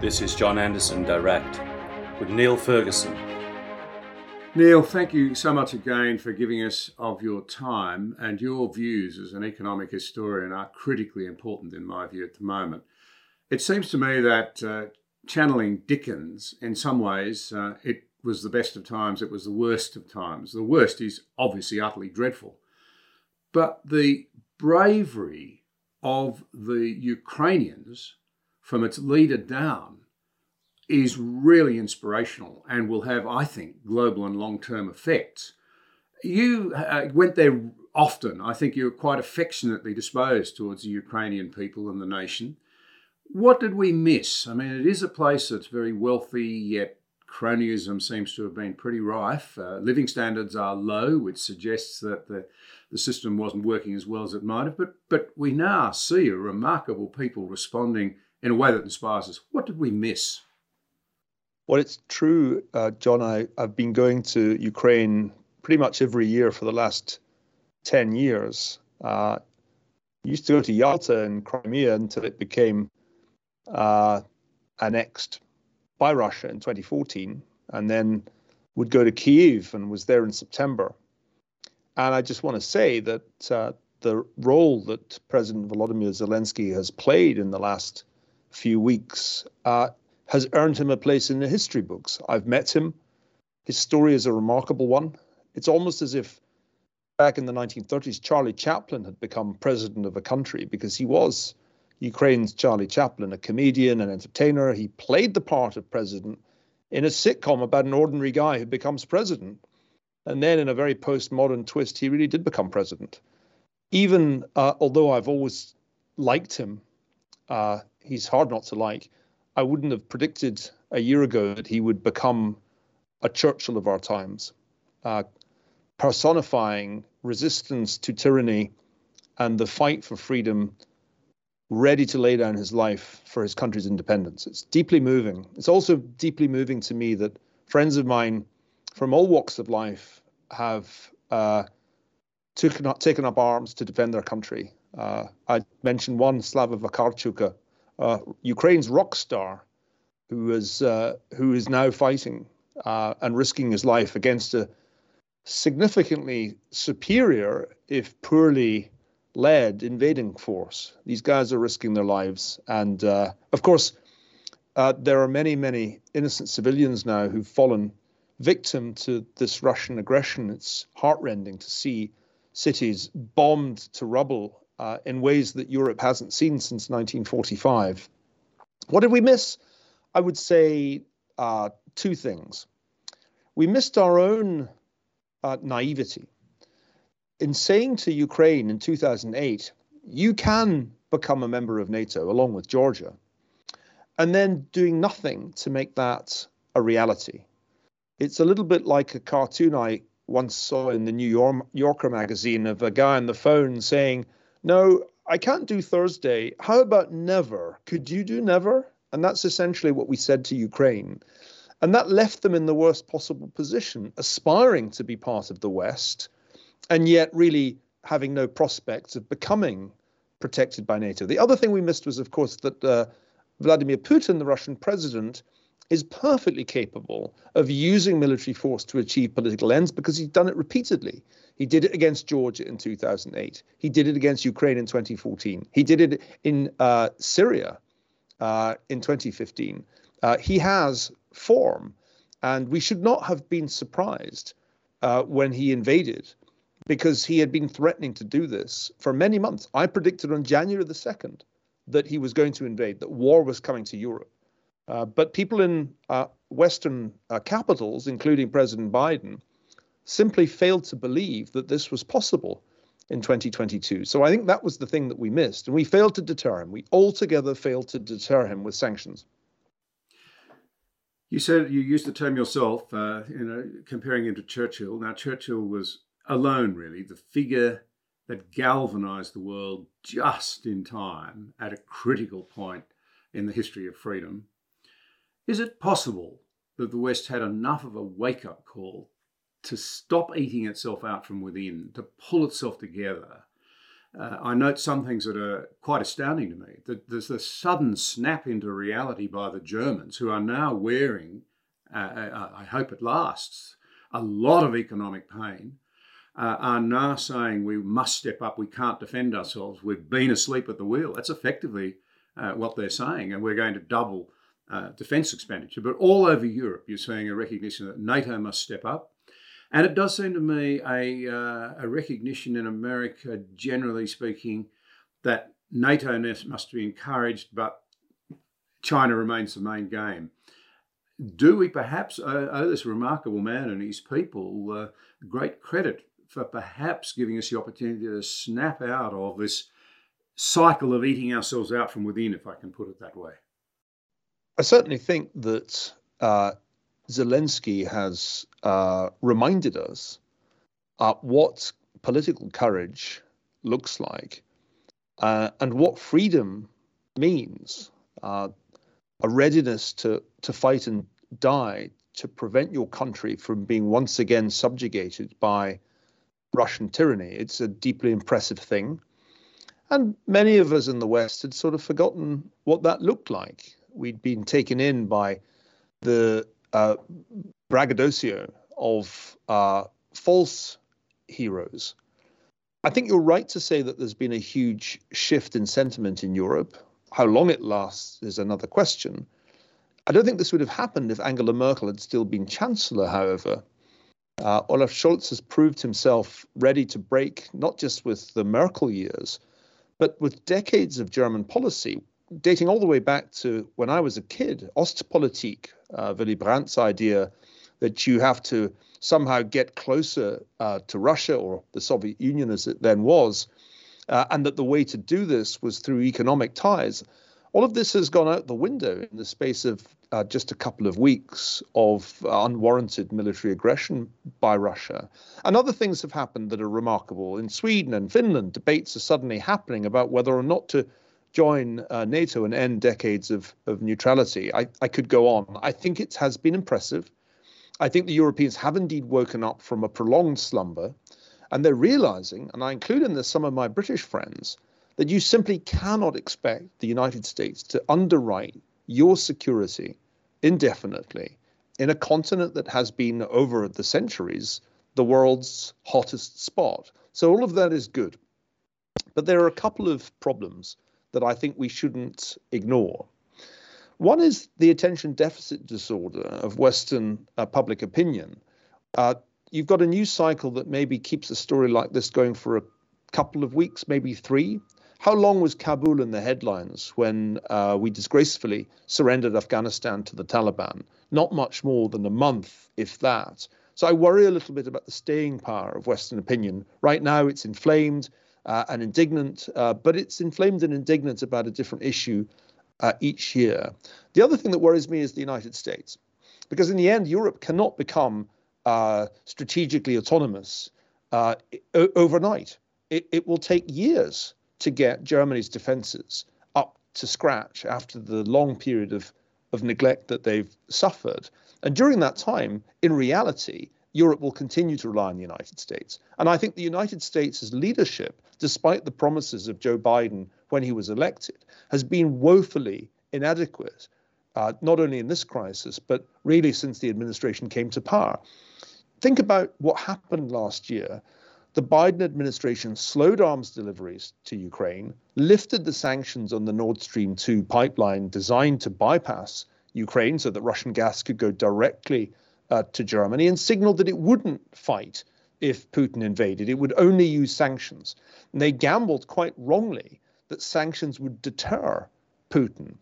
This is John Anderson Direct with Niall Ferguson. Niall, thank you so much again for giving us of your time and your views as an economic historian are critically important in my view at the moment. It seems to me that uh, channeling Dickens, in some ways, uh, it was the best of times, it was the worst of times. The worst is obviously utterly dreadful. But the bravery of the Ukrainians from its leader down is really inspirational and will have, I think, global and long term effects. You uh, went there often. I think you were quite affectionately disposed towards the Ukrainian people and the nation. What did we miss? I mean, it is a place that's very wealthy, yet cronyism seems to have been pretty rife. Uh, living standards are low, which suggests that the, the system wasn't working as well as it might have. But, but we now see a remarkable people responding in a way that inspires us. What did we miss? Well, it's true, uh, John. I, I've been going to Ukraine pretty much every year for the last 10 years. Uh, used to go to Yalta in Crimea until it became uh, annexed by Russia in 2014, and then would go to Kiev and was there in September. And I just want to say that uh, the role that President Volodymyr Zelensky has played in the last few weeks uh, has earned him a place in the history books. I've met him. His story is a remarkable one. It's almost as if back in the 1930s, Charlie Chaplin had become president of a country because he was Ukraine's Charlie Chaplin, a comedian, an entertainer. He played the part of president in a sitcom about an ordinary guy who becomes president. And then, in a very postmodern twist, he really did become president. Even uh, although I've always liked him, uh, he's hard not to like. I wouldn't have predicted a year ago that he would become a Churchill of our times, uh, personifying resistance to tyranny and the fight for freedom ready to lay down his life for his country's independence. It's deeply moving. It's also deeply moving to me that friends of mine from all walks of life have uh, taken, up, taken up arms to defend their country. Uh, I mentioned one, Slava Vakarchuka, uh, Ukraine's rock star, who is uh, who is now fighting uh, and risking his life against a significantly superior, if poorly led invading force. These guys are risking their lives. And uh, of course, uh, there are many, many innocent civilians now who've fallen victim to this Russian aggression. It's heartrending to see cities bombed to rubble uh, in ways that Europe hasn't seen since 1945. What did we miss? I would say uh, two things. We missed our own uh, naivety in saying to Ukraine in 2008, you can become a member of NATO along with Georgia, and then doing nothing to make that a reality. It's a little bit like a cartoon I once saw in the New York, Yorker magazine of a guy on the phone saying, No, I can't do Thursday. How about never? Could you do never? And that's essentially what we said to Ukraine. And that left them in the worst possible position, aspiring to be part of the West, and yet really having no prospects of becoming protected by NATO. The other thing we missed was, of course, that uh, Vladimir Putin, the Russian president, is perfectly capable of using military force to achieve political ends because he's done it repeatedly. He did it against Georgia in 2008. He did it against Ukraine in 2014. He did it in uh, Syria uh, in 2015. Uh, he has form, and we should not have been surprised uh, when he invaded because he had been threatening to do this for many months. I predicted on January the 2nd that he was going to invade, that war was coming to Europe. Uh, but people in uh, Western capitals, including President Biden, simply failed to believe that this was possible in 2022. So I think that was the thing that we missed. And we failed to deter him. We altogether failed to deter him with sanctions. You said you used the term yourself, uh, you know, comparing him to Churchill. Now, Churchill was alone, really, the figure that galvanized the world just in time at a critical point in the history of freedom. Is it possible that the West had enough of a wake up call to stop eating itself out from within, to pull itself together, uh, I note some things that are quite astounding to me. That there's a sudden snap into reality by the Germans, who are now wearing, uh, uh I hope it lasts, a lot of economic pain, uh, are now saying we must step up, we can't defend ourselves, we've been asleep at the wheel. That's effectively uh, what they're saying, and we're going to double uh, defence expenditure. But all over Europe, you're seeing a recognition that NATO must step up. And it does seem to me a, uh, a recognition in America, generally speaking, that NATO must be encouraged, but China remains the main game. Do we perhaps owe, owe this remarkable man and his people uh, great credit for perhaps giving us the opportunity to snap out of this cycle of eating ourselves out from within, if I can put it that way? I certainly think that uh, Zelensky has uh, reminded us uh, what political courage looks like uh, and what freedom means. Uh, a readiness to, to fight and die to prevent your country from being once again subjugated by Russian tyranny. It's a deeply impressive thing. And many of us in the West had sort of forgotten what that looked like. We'd been taken in by the uh, braggadocio of uh, false heroes. I think you're right to say that there's been a huge shift in sentiment in Europe. How long it lasts is another question. I don't think this would have happened if Angela Merkel had still been Chancellor, however. Uh, Olaf Scholz has proved himself ready to break not just with the Merkel years, but with decades of German policy, dating all the way back to when I was a kid, Ostpolitik, uh, Willy Brandt's idea that you have to somehow get closer uh, to Russia or the Soviet Union as it then was, uh, and that the way to do this was through economic ties. All of this has gone out the window in the space of uh, just a couple of weeks of unwarranted military aggression by Russia. And other things have happened that are remarkable. In Sweden and Finland, debates are suddenly happening about whether or not to join uh, NATO and end decades of, of neutrality. I, I could go on. I think it has been impressive. I think the Europeans have indeed woken up from a prolonged slumber, and they're realizing, and I include in this some of my British friends, that you simply cannot expect the United States to underwrite your security indefinitely in a continent that has been over the centuries the world's hottest spot. So all of that is good. But there are a couple of problems that I think we shouldn't ignore. One is the attention deficit disorder of Western uh, public opinion. Uh, you've got a news cycle that maybe keeps a story like this going for a couple of weeks, maybe three. How long was Kabul in the headlines when uh, we disgracefully surrendered Afghanistan to the Taliban? Not much more than a month, if that. So I worry a little bit about the staying power of Western opinion. Right now, it's inflamed uh, and indignant, uh, but it's inflamed and indignant about a different issue uh, each year. The other thing that worries me is the United States, because in the end, Europe cannot become uh, strategically autonomous uh, overnight. It, it will take years to get Germany's defences up to scratch after the long period of, of neglect that they've suffered. And during that time, in reality, Europe will continue to rely on the United States. And I think the United States' leadership, despite the promises of Joe Biden when he was elected, has been woefully inadequate, uh, not only in this crisis, but really since the administration came to power. Think about what happened last year the Biden administration slowed arms deliveries to Ukraine, lifted the sanctions on the Nord Stream 2 pipeline designed to bypass Ukraine so that Russian gas could go directly uh, to Germany, and signaled that it wouldn't fight if Putin invaded. It would only use sanctions. And they gambled quite wrongly that sanctions would deter Putin.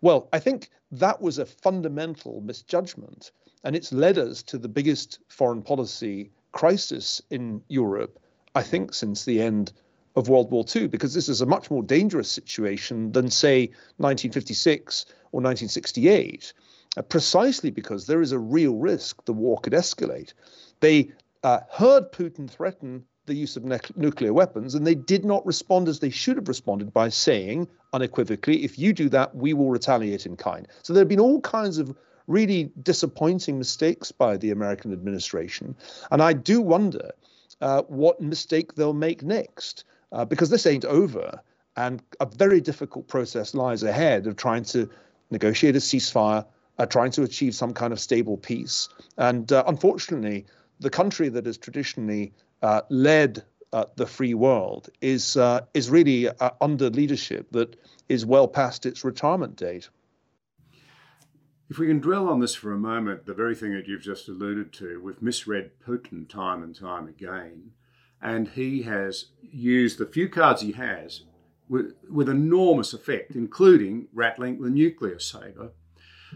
Well, I think that was a fundamental misjudgment, and it's led us to the biggest foreign policy crisis in Europe, I think, since the end of World War II, because this is a much more dangerous situation than, say, 1956 or 1968, uh, precisely because there is a real risk the war could escalate. They uh, heard Putin threaten the use of ne- nuclear weapons, and they did not respond as they should have responded by saying unequivocally, if you do that, we will retaliate in kind. So there have been all kinds of really disappointing mistakes by the American administration. And I do wonder uh, what mistake they'll make next. uh, because this ain't over. And a very difficult process lies ahead of trying to negotiate a ceasefire, uh, trying to achieve some kind of stable peace. And uh, unfortunately, the country that has traditionally uh, led uh, the free world is uh, is really uh, under leadership that is well past its retirement date. If we can dwell on this for a moment, the very thing that you've just alluded to, we've misread Putin time and time again, and he has used the few cards he has with, with enormous effect, including rattling the nuclear saber.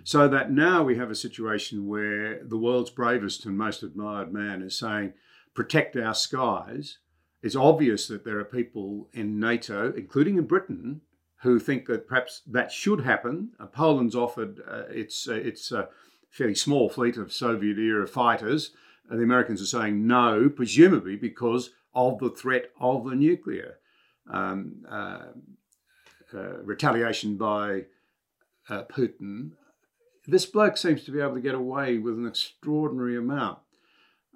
So that now we have a situation where the world's bravest and most admired man is saying, protect our skies. It's obvious that there are people in NATO, including in Britain, who think that perhaps that should happen. Uh, Poland's offered uh, its, uh, its uh, fairly small fleet of Soviet era fighters. And the Americans are saying no, presumably because of the threat of the nuclear um, uh, uh, retaliation by uh, Putin, this bloke seems to be able to get away with an extraordinary amount.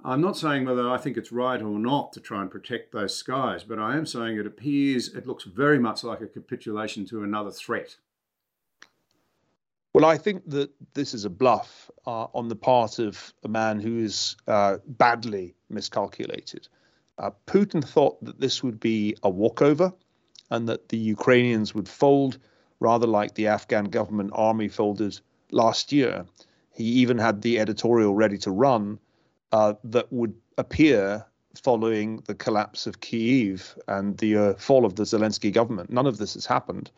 I'm not saying whether I think it's right or not to try and protect those skies, but I am saying it appears, it looks very much like a capitulation to another threat. Well, I think that this is a bluff uh, on the part of a man who is uh, badly miscalculated. Uh, Putin thought that this would be a walkover and that the Ukrainians would fold, rather like the Afghan government army folded last year. He even had the editorial ready to run uh, that would appear following the collapse of Kiev and the uh, fall of the Zelensky government. None of this has happened.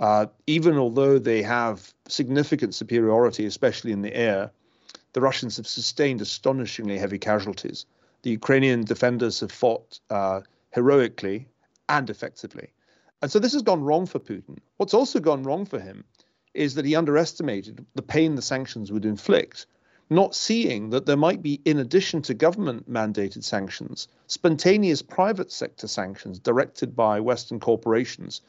Uh, even although they have significant superiority, especially in the air, the Russians have sustained astonishingly heavy casualties the Ukrainian defenders have fought uh, heroically and effectively. And so this has gone wrong for Putin. What's also gone wrong for him is that he underestimated the pain the sanctions would inflict, not seeing that there might be, in addition to government mandated sanctions, spontaneous private sector sanctions directed by Western corporations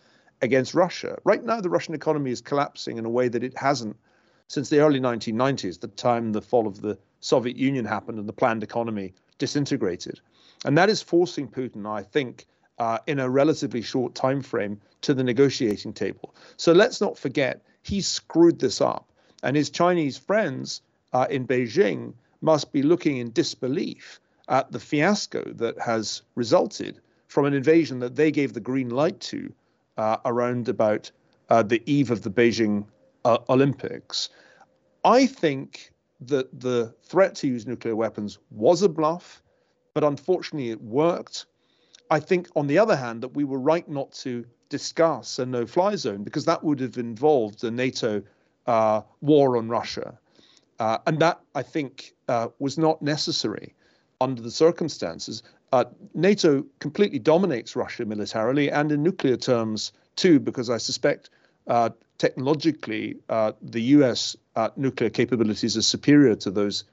against Russia. Right now, the Russian economy is collapsing in a way that it hasn't since the early 1990s, the time the fall of the Soviet Union happened and the planned economy disintegrated. And that is forcing Putin, I think, uh, in a relatively short time frame to the negotiating table. So let's not forget he screwed this up, and his Chinese friends uh, in Beijing must be looking in disbelief at the fiasco that has resulted from an invasion that they gave the green light to uh, around about uh, the eve of the Beijing uh, Olympics. I think that the threat to use nuclear weapons was a bluff, but unfortunately it worked. I think, on the other hand, that we were right not to discuss a no fly zone because that would have involved a NATO uh, war on Russia. Uh, and that, I think, uh, was not necessary under the circumstances. Uh, NATO completely dominates Russia militarily and in nuclear terms too, because I suspect uh, technologically, uh, the US nuclear capabilities are superior to those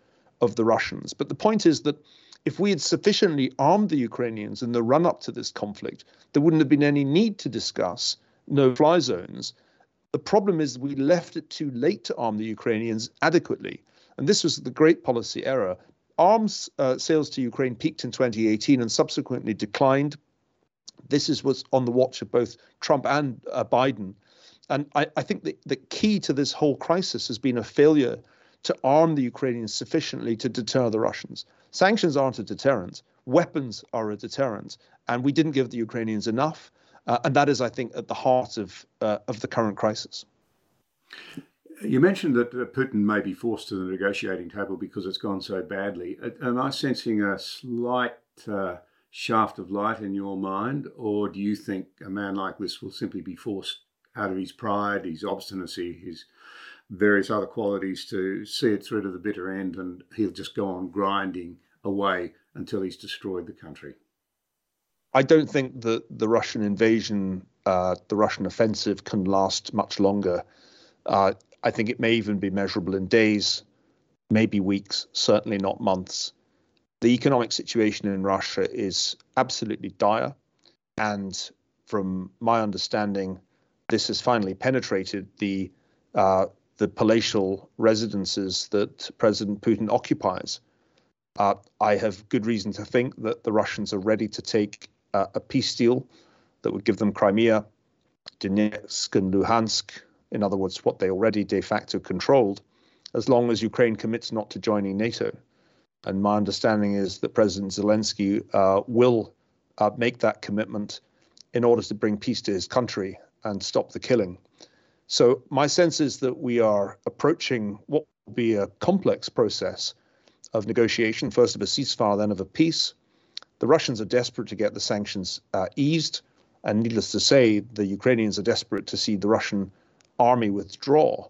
of the Russians. But the point is that if we had sufficiently armed the Ukrainians in the run up to this conflict, there wouldn't have been any need to discuss no fly zones. The problem is we left it too late to arm the Ukrainians adequately. And this was the great policy error. Arms uh, sales to Ukraine peaked in 2018 and subsequently declined. This is what's on the watch of both Trump and uh, Biden and I, I think the, the key to this whole crisis has been a failure to arm the Ukrainians sufficiently to deter the Russians. Sanctions aren't a deterrent, weapons are a deterrent. And we didn't give the Ukrainians enough. Uh, and that is, I think, at the heart of, uh, of the current crisis. You mentioned that uh, Putin may be forced to the negotiating table because it's gone so badly. Uh, am I sensing a slight uh, shaft of light in your mind, or do you think a man like this will simply be forced out of his pride, his obstinacy, his various other qualities to see it through to the bitter end, and he'll just go on grinding away until he's destroyed the country. I don't think that the Russian invasion, uh, the Russian offensive, can last much longer. Uh, I think it may even be measurable in days, maybe weeks, certainly not months. The economic situation in Russia is absolutely dire. And from my understanding, this has finally penetrated the uh, the palatial residences that President Putin occupies. Uh, I have good reason to think that the Russians are ready to take uh, a peace deal that would give them Crimea, Donetsk, and Luhansk, in other words, what they already de facto controlled, as long as Ukraine commits not to joining NATO. And my understanding is that President Zelensky uh, will uh, make that commitment in order to bring peace to his country and stop the killing. So, my sense is that we are approaching what will be a complex process of negotiation, first of a ceasefire, then of a peace. The Russians are desperate to get the sanctions uh, eased. And needless to say, the Ukrainians are desperate to see the Russian army withdraw.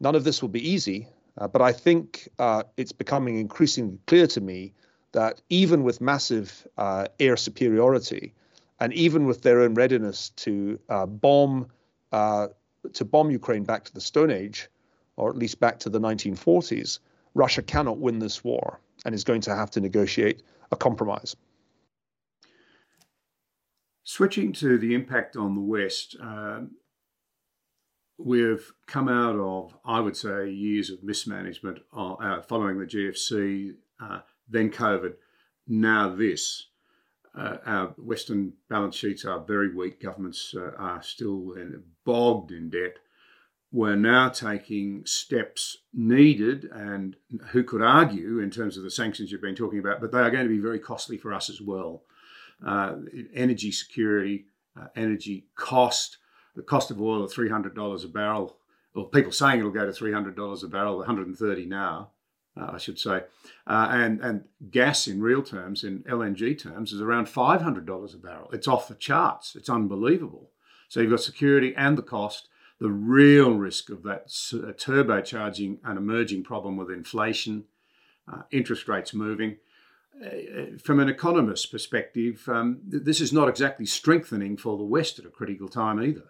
None of this will be easy, uh, but I think uh, it's becoming increasingly clear to me that even with massive uh, air superiority, and even with their own readiness to uh, bomb uh, to bomb Ukraine back to the Stone Age, or at least back to the 1940s, Russia cannot win this war and is going to have to negotiate a compromise. Switching to the impact on the West, uh, we've come out of, I would say, years of mismanagement uh, following the GFC, uh, then COVID, now this. Uh, our Western balance sheets are very weak. Governments uh, are still bogged in debt. We're now taking steps needed, and who could argue in terms of the sanctions you've been talking about, but they are going to be very costly for us as well uh, energy security, uh, energy cost, the cost of oil at $300 a barrel, or people saying it'll go to $300 a barrel, 130 now, uh, I should say, uh, and and gas in real terms, in LNG terms, is around $500 a barrel. It's off the charts. It's unbelievable. So you've got security and the cost. The real risk of that uh, turbocharging an emerging problem with inflation, uh, interest rates moving, uh, from an economist's perspective, um, this is not exactly strengthening for the West at a critical time either.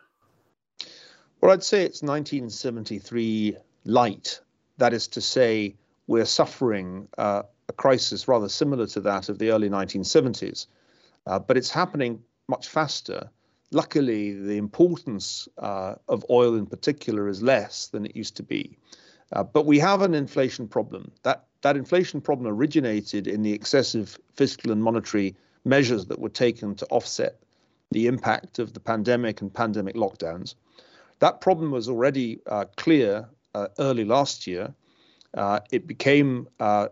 Well, I'd say it's 1973 light. That is to say, we're suffering uh, a crisis rather similar to that of the early 1970s, uh, but it's happening much faster. Luckily, the importance uh, of oil in particular is less than it used to be. Uh, but we have an inflation problem. That that inflation problem originated in the excessive fiscal and monetary measures that were taken to offset the impact of the pandemic and pandemic lockdowns. That problem was already uh, clear uh, early last year. Uh, it became uh,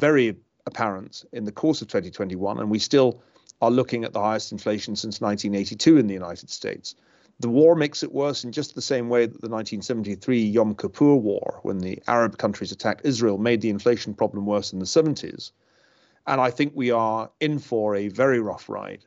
very apparent in the course of 2021, and we still are looking at the highest inflation since 1982 in the United States. The war makes it worse in just the same way that the 1973 Yom Kippur War, when the Arab countries attacked Israel, made the inflation problem worse in the 70s. And I think we are in for a very rough ride.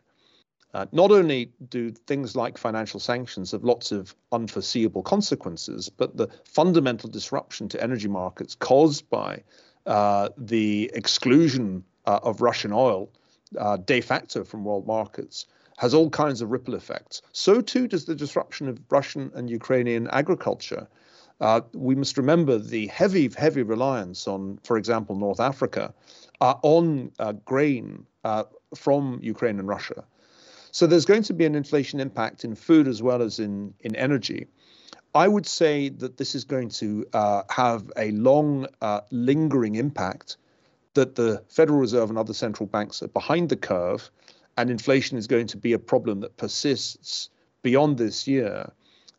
Uh, not only do things like financial sanctions have lots of unforeseeable consequences, but the fundamental disruption to energy markets caused by uh, the exclusion uh, of Russian oil uh, de facto from world markets has all kinds of ripple effects. So too does the disruption of Russian and Ukrainian agriculture. Uh, we must remember the heavy, heavy reliance on, for example, North Africa, uh, on grain from Ukraine and Russia. So there's going to be an inflation impact in food as well as in, in energy. I would say that this is going to uh, have a long, uh, lingering impact, that the Federal Reserve and other central banks are behind the curve and inflation is going to be a problem that persists beyond this year,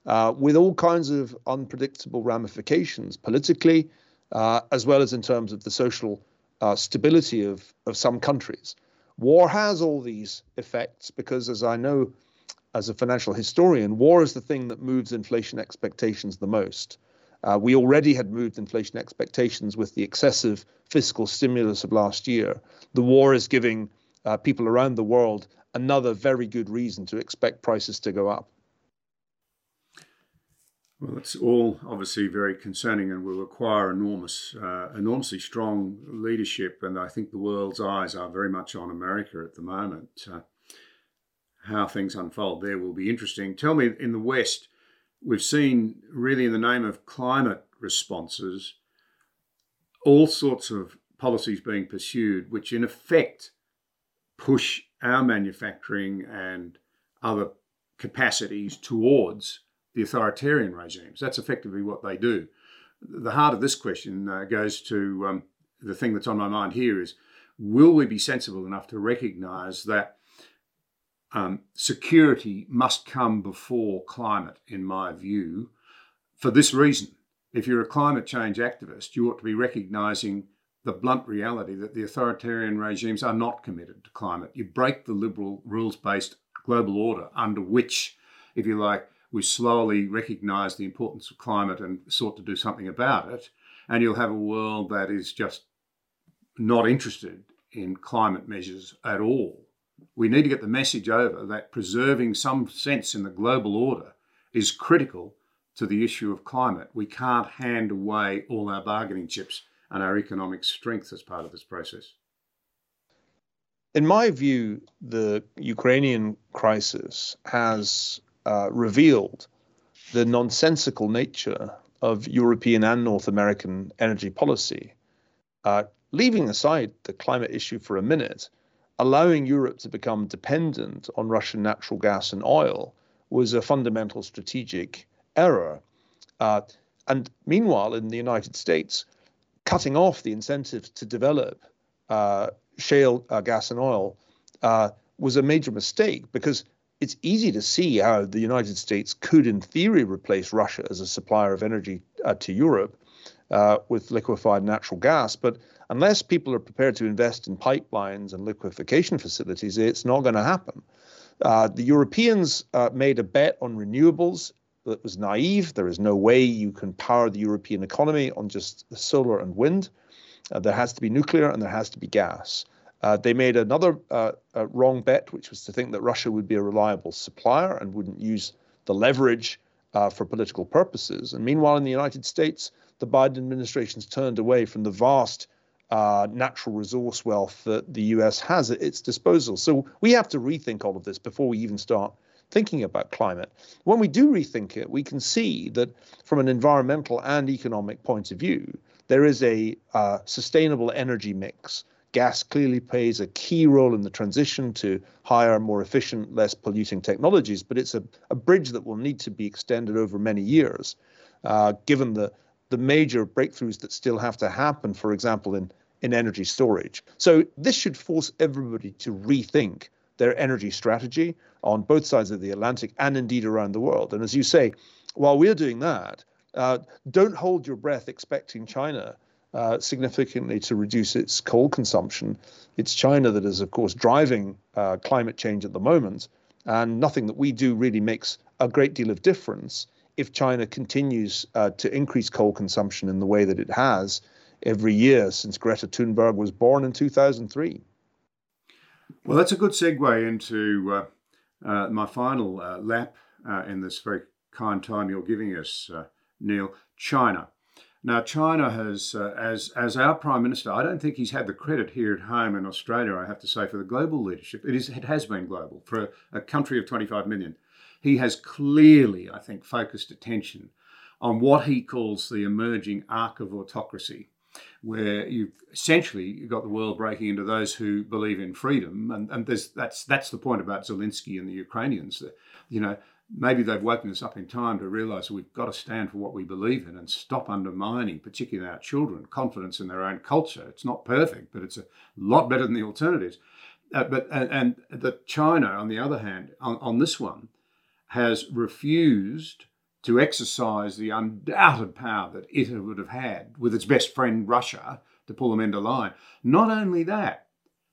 uh, with all kinds of unpredictable ramifications politically, uh, as well as in terms of the social uh, stability of, of some countries. War has all these effects because, as I know as a financial historian, war is the thing that moves inflation expectations the most. Uh, we already had moved inflation expectations with the excessive fiscal stimulus of last year. The war is giving uh, people around the world another very good reason to expect prices to go up. Well, it's all obviously very concerning and will require enormous, uh, enormously strong leadership. And I think the world's eyes are very much on America at the moment. Uh, how things unfold there will be interesting. Tell me, in the West, we've seen really in the name of climate responses, all sorts of policies being pursued, which in effect push our manufacturing and other capacities towards the authoritarian regimes. That's effectively what they do. The heart of this question uh, goes to um, the thing that's on my mind here is will we be sensible enough to recognize that um, security must come before climate, in my view, for this reason. If you're a climate change activist, you ought to be recognising the blunt reality that the authoritarian regimes are not committed to climate. You break the liberal rules based global order under which, if you like, we slowly recognise the importance of climate and sought to do something about it, and you'll have a world that is just not interested in climate measures at all. We need to get the message over that preserving some sense in the global order is critical to the issue of climate. We can't hand away all our bargaining chips and our economic strength as part of this process. In my view, the Ukrainian crisis has uh, revealed the nonsensical nature of European and North American energy policy. Uh, leaving aside the climate issue for a minute, allowing Europe to become dependent on Russian natural gas and oil was a fundamental strategic error. Uh, and meanwhile, in the United States, cutting off the incentives to develop uh, shale uh, gas and oil uh, was a major mistake because it's easy to see how the United States could, in theory, replace Russia as a supplier of energy uh, to Europe uh, with liquefied natural gas. But unless people are prepared to invest in pipelines and liquefaction facilities, it's not going to happen. Uh, the Europeans uh, made a bet on renewables that was naive. There is no way you can power the European economy on just solar and wind. Uh, there has to be nuclear and there has to be gas. Uh, they made another uh, wrong bet, which was to think that Russia would be a reliable supplier and wouldn't use the leverage uh, for political purposes. And meanwhile, in the United States, the Biden administration's turned away from the vast uh, natural resource wealth that the US has at its disposal. So we have to rethink all of this before we even start thinking about climate. When we do rethink it, we can see that from an environmental and economic point of view, there is a uh, sustainable energy mix gas clearly plays a key role in the transition to higher, more efficient, less polluting technologies, but it's a, a bridge that will need to be extended over many years, uh, given the, the major breakthroughs that still have to happen, for example, in, in energy storage. So this should force everybody to rethink their energy strategy on both sides of the Atlantic and indeed around the world. And as you say, while we're doing that, uh, don't hold your breath expecting China uh, significantly to reduce its coal consumption. It's China that is, of course, driving uh, climate change at the moment, and nothing that we do really makes a great deal of difference if China continues uh, to increase coal consumption in the way that it has every year since Greta Thunberg was born in 2003. Well, that's a good segue into uh, uh, my final uh, lap in this very kind time you're giving us, Niall. China. Now, China has, uh, as, as our Prime Minister, I don't think he's had the credit here at home in Australia, I have to say, for the global leadership. It, is, it has been global for a, a country of 25 million. He has clearly, I think, focused attention on what he calls the emerging arc of autocracy, where you've essentially you've got the world breaking into those who believe in freedom, and, and that's that's the point about Zelensky and the Ukrainians. You know, maybe they've woken us up in time to realise we've got to stand for what we believe in and stop undermining, particularly our children, confidence in their own culture. It's not perfect, but it's a lot better than the alternatives. Uh, but and, and that China, on the other hand, on, on this one, has refused to exercise the undoubted power that it would have had with its best friend Russia to pull them into line. Not only that,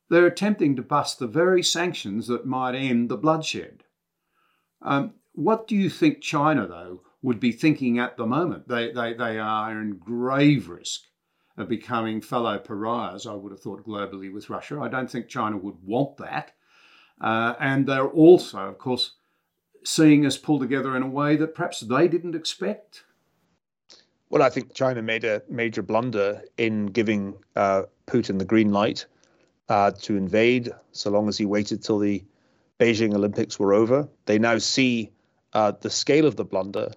they're attempting to bust the very sanctions that might end the bloodshed. Um, what do you think China, though, would be thinking at the moment? They, they, they are in grave risk of becoming fellow pariahs, I would have thought, globally with Russia. I don't think China would want that. Uh, and they're also, of course, seeing us pull together in a way that perhaps they didn't expect. Well, I think China made a major blunder in giving uh, Putin the green light uh, to invade, so long as he waited till the Beijing Olympics were over. They now see uh, the scale of the blunder,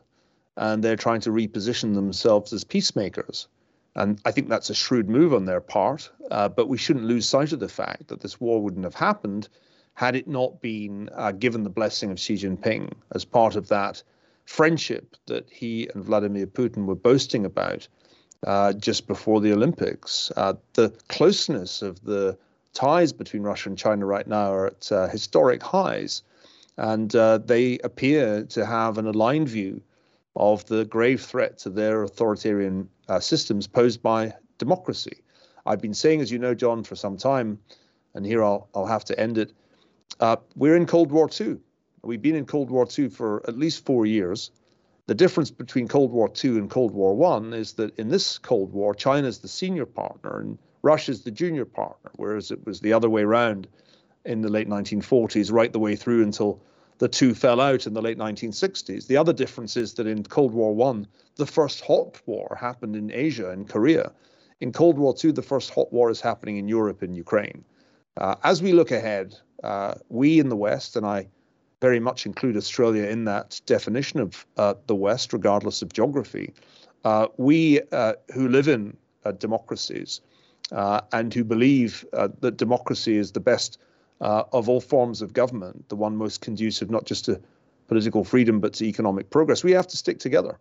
and they're trying to reposition themselves as peacemakers. And I think that's a shrewd move on their part. Uh, but we shouldn't lose sight of the fact that this war wouldn't have happened had it not been uh, given the blessing of Xi Jinping as part of that friendship that he and Vladimir Putin were boasting about uh, just before the Olympics. Uh, the closeness of the ties between Russia and China right now are at uh, historic highs. And uh, they appear to have an aligned view of the grave threat to their authoritarian uh, systems posed by democracy. I've been saying, as you know, John, for some time, and here I'll, I'll have to end it. Uh, we're in Cold War II. We've been in Cold War II for at least four years. The difference between Cold War II and Cold War I is that in this Cold War, China is the senior partner and Russia is the junior partner, whereas it was the other way around in the late 1940s, right the way through until the two fell out in the late 1960s. The other difference is that in Cold War One, the first hot war happened in Asia and Korea. In Cold War Two, the first hot war is happening in Europe and Ukraine. Uh, as we look ahead, uh, we in the West, and I very much include Australia in that definition of uh, the West, regardless of geography, uh, we uh, who live in uh, democracies and who believe that democracy is the best uh, of all forms of government, the one most conducive not just to political freedom but to economic progress, we have to stick together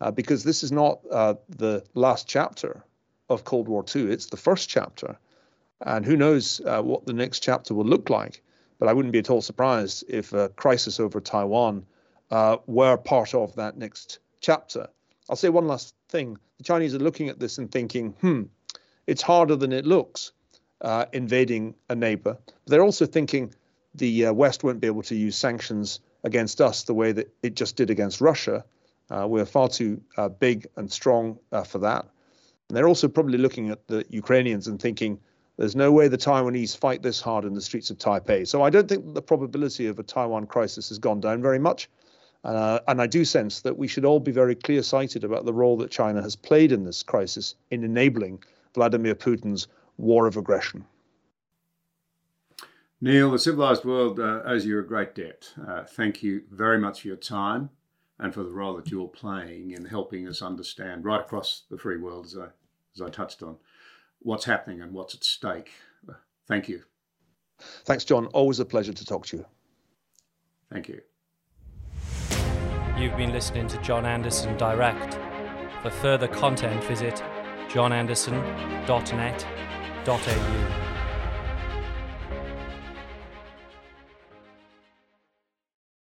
uh, because this is not uh, the last chapter of Cold War II. It's the first chapter. And who knows uh, what the next chapter will look like. But I wouldn't be at all surprised if a crisis over Taiwan uh, were part of that next chapter. I'll say one last thing. The Chinese are looking at this and thinking, hmm, it's harder than it looks uh, invading a neighbor. They're also thinking the uh, West won't be able to use sanctions against us the way that it just did against Russia. Uh, we're far too uh, big and strong uh, for that. And they're also probably looking at the Ukrainians and thinking there's no way the Taiwanese fight this hard in the streets of Taipei. So I don't think the probability of a Taiwan crisis has gone down very much. Uh, and I do sense that we should all be very clear sighted about the role that China has played in this crisis in enabling Vladimir Putin's war of aggression. Niall, the civilized world uh, owes you a great debt. Uh, thank you very much for your time and for the role that you're playing in helping us understand right across the free world, as I, as I touched on, what's happening and what's at stake. Uh, thank you. Thanks, John. Always a pleasure to talk to you. Thank you. You've been listening to John Anderson Direct. For further content, visit johnanderson.net au